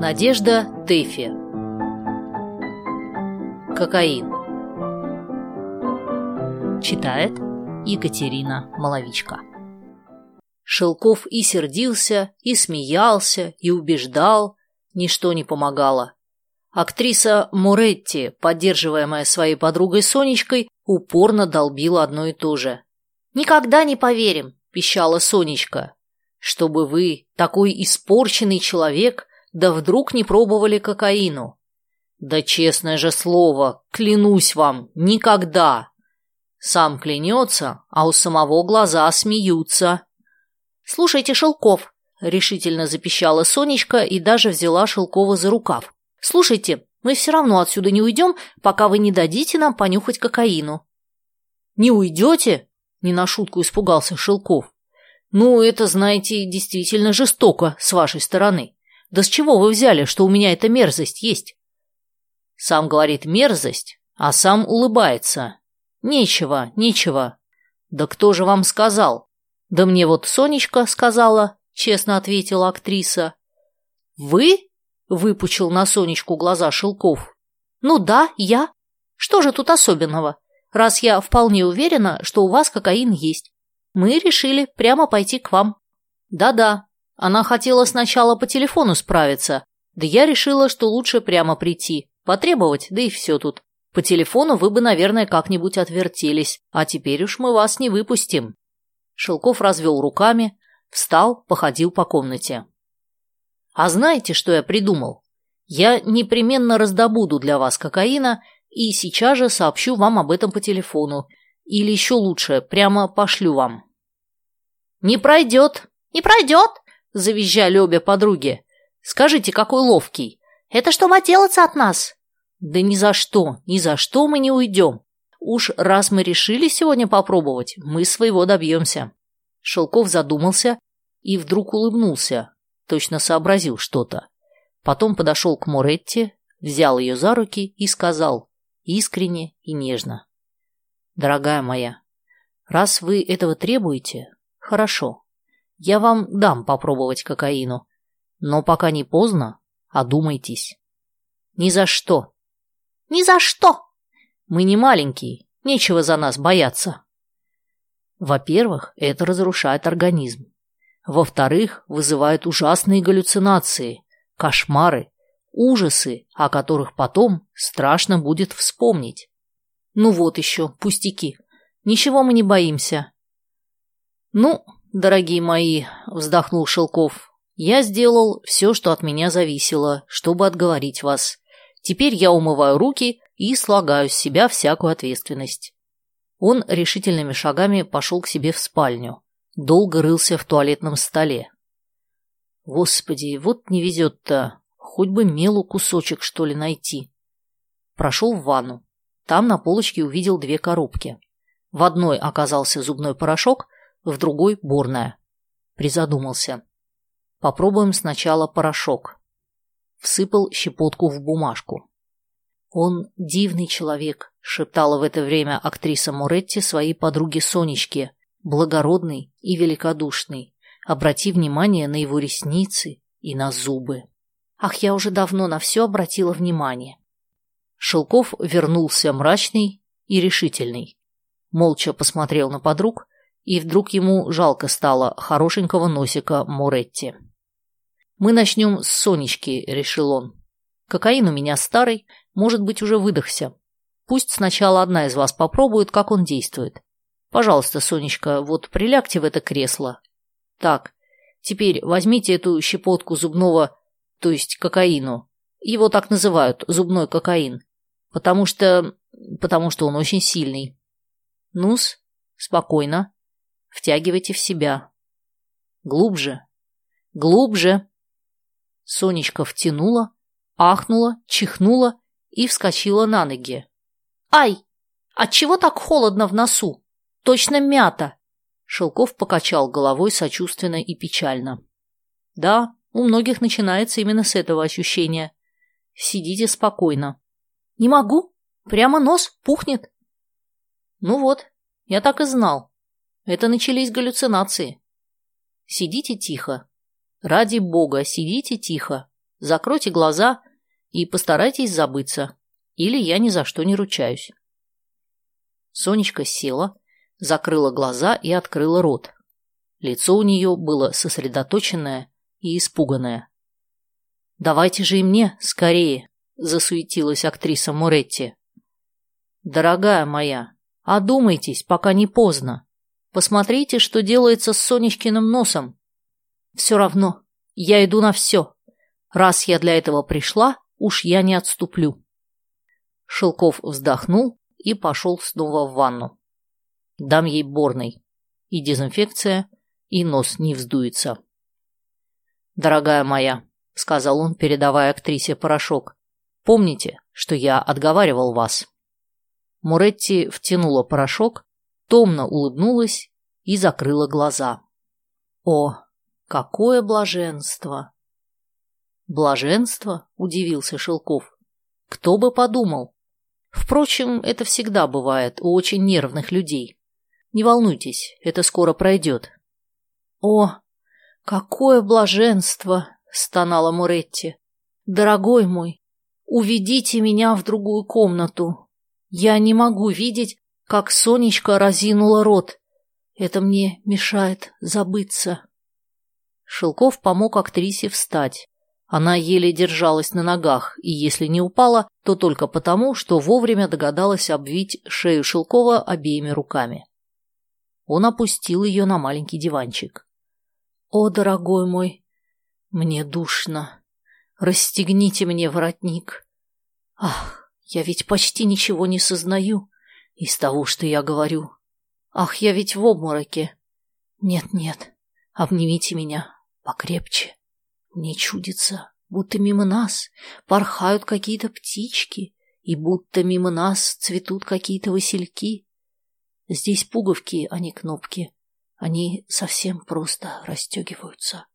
Надежда Тэфи Кокаин Читает Екатерина Маловичка Шелков и сердился, и смеялся, и убеждал, ничто не помогало. Актриса Моретти, поддерживаемая своей подругой Сонечкой, упорно долбила одно и то же. «Никогда не поверим!» – пищала Сонечка. «Чтобы вы, такой испорченный человек, да вдруг не пробовали кокаину?» «Да честное же слово, клянусь вам, никогда!» Сам клянется, а у самого глаза смеются. «Слушайте, Шелков!» – решительно запищала Сонечка и даже взяла Шелкова за рукав. «Слушайте, мы все равно отсюда не уйдем, пока вы не дадите нам понюхать кокаину». «Не уйдете?» – не на шутку испугался Шелков. «Ну, это, знаете, действительно жестоко с вашей стороны. Да с чего вы взяли, что у меня эта мерзость есть?» Сам говорит мерзость, а сам улыбается. «Нечего, нечего». «Да кто же вам сказал?» «Да мне вот Сонечка сказала», — честно ответила актриса. «Вы?» Выпучил на Сонечку глаза Шелков. «Ну да, я. Что же тут особенного? Раз я вполне уверена, что у вас кокаин есть. Мы решили прямо пойти к вам». «Да-да, она хотела сначала по телефону справиться, да я решила, что лучше прямо прийти, потребовать, да и все тут. По телефону вы бы, наверное, как-нибудь отвертелись, а теперь уж мы вас не выпустим». Шелков развел руками, встал, походил по комнате. А знаете, что я придумал? Я непременно раздобуду для вас кокаина и сейчас же сообщу вам об этом по телефону. Или еще лучше, прямо пошлю вам. «Не пройдет! Не пройдет!» – завизжали обе подруги. «Скажите, какой ловкий! Это чтобы отделаться от нас!» «Да ни за что, ни за что мы не уйдем. Уж раз мы решили сегодня попробовать, мы своего добьемся». Шелков задумался и вдруг улыбнулся, точно сообразил что-то. Потом подошел к Моретти, взял ее за руки и сказал, искренне и нежно. «Дорогая моя, раз вы этого требуете, хорошо, я вам дам попробовать кокаину, но пока не поздно, одумайтесь». «Ни за что!» «Ни за что!» «Мы не маленькие, нечего за нас бояться». Во-первых, это разрушает организм. Во-вторых, вызывают ужасные галлюцинации, кошмары, ужасы, о которых потом страшно будет вспомнить. Ну вот еще, пустяки. Ничего мы не боимся. Ну, дорогие мои, вздохнул Шелков, я сделал все, что от меня зависело, чтобы отговорить вас. Теперь я умываю руки и слагаю с себя всякую ответственность. Он решительными шагами пошел к себе в спальню долго рылся в туалетном столе. Господи, вот не везет-то, хоть бы мелу кусочек, что ли, найти. Прошел в ванну. Там на полочке увидел две коробки. В одной оказался зубной порошок, в другой – борная. Призадумался. Попробуем сначала порошок. Всыпал щепотку в бумажку. «Он дивный человек», – шептала в это время актриса Моретти своей подруге Сонечке, благородный и великодушный. Обрати внимание на его ресницы и на зубы. Ах, я уже давно на все обратила внимание. Шелков вернулся мрачный и решительный. Молча посмотрел на подруг, и вдруг ему жалко стало хорошенького носика Моретти. «Мы начнем с Сонечки», — решил он. «Кокаин у меня старый, может быть, уже выдохся. Пусть сначала одна из вас попробует, как он действует. Пожалуйста, Сонечка, вот прилягте в это кресло. Так, теперь возьмите эту щепотку зубного, то есть кокаину. Его так называют, зубной кокаин. Потому что... потому что он очень сильный. Нус, спокойно. Втягивайте в себя. Глубже. Глубже. Сонечка втянула, ахнула, чихнула и вскочила на ноги. «Ай! Отчего так холодно в носу?» Точно мята!» Шелков покачал головой сочувственно и печально. «Да, у многих начинается именно с этого ощущения. Сидите спокойно». «Не могу. Прямо нос пухнет». «Ну вот, я так и знал. Это начались галлюцинации. Сидите тихо. Ради бога, сидите тихо. закройте глаза и постарайтесь забыться, или я ни за что не ручаюсь. Сонечка села, закрыла глаза и открыла рот. Лицо у нее было сосредоточенное и испуганное. «Давайте же и мне, скорее!» – засуетилась актриса Моретти. «Дорогая моя, одумайтесь, пока не поздно. Посмотрите, что делается с Сонечкиным носом. Все равно, я иду на все. Раз я для этого пришла, уж я не отступлю». Шелков вздохнул и пошел снова в ванну. Дам ей борной. И дезинфекция, и нос не вздуется. «Дорогая моя», — сказал он, передавая актрисе порошок, — «помните, что я отговаривал вас». Муретти втянула порошок, томно улыбнулась и закрыла глаза. «О, какое блаженство!» «Блаженство?» — удивился Шелков. «Кто бы подумал? Впрочем, это всегда бывает у очень нервных людей. Не волнуйтесь, это скоро пройдет. «О, какое блаженство!» — стонала Муретти. «Дорогой мой, уведите меня в другую комнату. Я не могу видеть, как Сонечка разинула рот. Это мне мешает забыться». Шелков помог актрисе встать. Она еле держалась на ногах, и если не упала, то только потому, что вовремя догадалась обвить шею Шелкова обеими руками. Он опустил ее на маленький диванчик. «О, дорогой мой, мне душно. Расстегните мне воротник. Ах, я ведь почти ничего не сознаю из того, что я говорю. Ах, я ведь в обмороке. Нет-нет, обнимите меня покрепче. Мне чудится, будто мимо нас порхают какие-то птички, и будто мимо нас цветут какие-то васильки. Здесь пуговки, а не кнопки. Они совсем просто расстегиваются.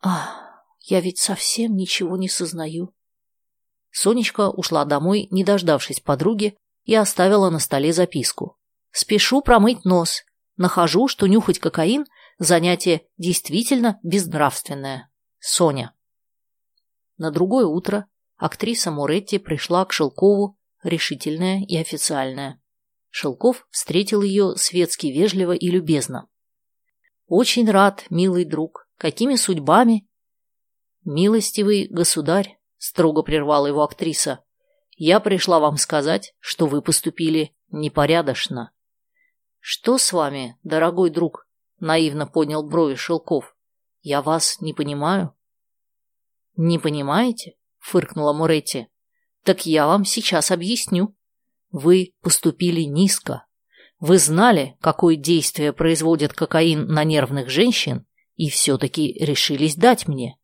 А, я ведь совсем ничего не сознаю. Сонечка ушла домой, не дождавшись подруги, и оставила на столе записку. «Спешу промыть нос. Нахожу, что нюхать кокаин – занятие действительно безнравственное. Соня». На другое утро актриса Муретти пришла к Шелкову, решительная и официальная. Шелков встретил ее светски вежливо и любезно. Очень рад, милый друг. Какими судьбами? Милостивый государь, строго прервала его актриса, я пришла вам сказать, что вы поступили непорядочно. Что с вами, дорогой друг? Наивно поднял брови Шелков. Я вас не понимаю. Не понимаете? Фыркнула Муретти. Так я вам сейчас объясню. Вы поступили низко. Вы знали, какое действие производит кокаин на нервных женщин, и все-таки решились дать мне.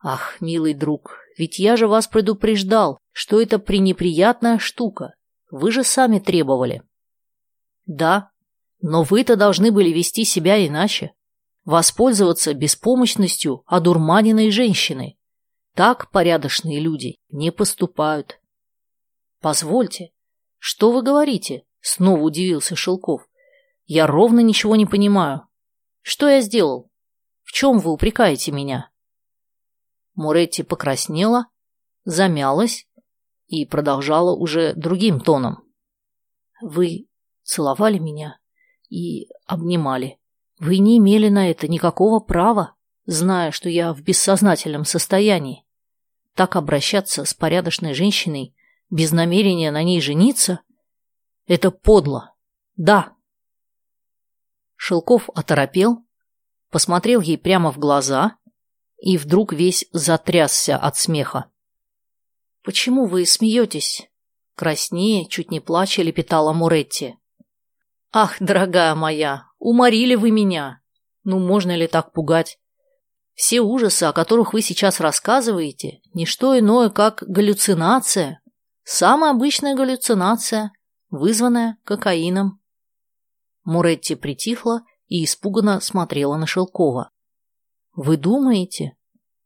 Ах, милый друг, ведь я же вас предупреждал, что это пренеприятная штука. Вы же сами требовали. Да, но вы-то должны были вести себя иначе. Воспользоваться беспомощностью одурманенной женщины. Так порядочные люди не поступают. Позвольте, что вы говорите? Снова удивился Шелков. Я ровно ничего не понимаю. Что я сделал? В чем вы упрекаете меня? Муретти покраснела, замялась и продолжала уже другим тоном. Вы целовали меня и обнимали. Вы не имели на это никакого права, зная, что я в бессознательном состоянии. Так обращаться с порядочной женщиной без намерения на ней жениться это подло. Да. Шелков оторопел, посмотрел ей прямо в глаза и вдруг весь затрясся от смеха. «Почему вы смеетесь?» Краснее, чуть не плача, лепетала Муретти. «Ах, дорогая моя, уморили вы меня! Ну, можно ли так пугать? Все ужасы, о которых вы сейчас рассказываете, не что иное, как галлюцинация. Самая обычная галлюцинация вызванная кокаином. Муретти притихла и испуганно смотрела на Шелкова. «Вы думаете?»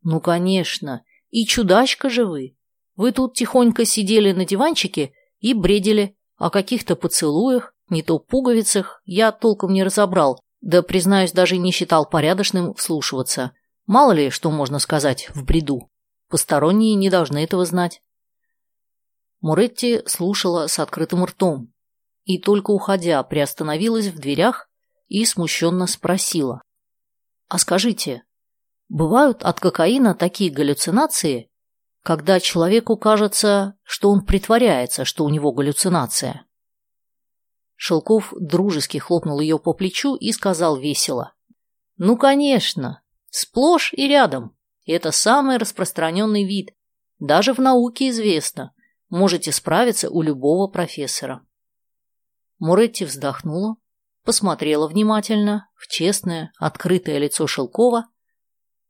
«Ну, конечно. И чудачка же вы. Вы тут тихонько сидели на диванчике и бредили о каких-то поцелуях, не то пуговицах, я толком не разобрал, да, признаюсь, даже не считал порядочным вслушиваться. Мало ли, что можно сказать в бреду. Посторонние не должны этого знать. Муретти слушала с открытым ртом и только уходя приостановилась в дверях и смущенно спросила. «А скажите, бывают от кокаина такие галлюцинации, когда человеку кажется, что он притворяется, что у него галлюцинация?» Шелков дружески хлопнул ее по плечу и сказал весело. «Ну, конечно, сплошь и рядом. Это самый распространенный вид. Даже в науке известно. Можете справиться у любого профессора». Муретти вздохнула, посмотрела внимательно в честное, открытое лицо Шелкова,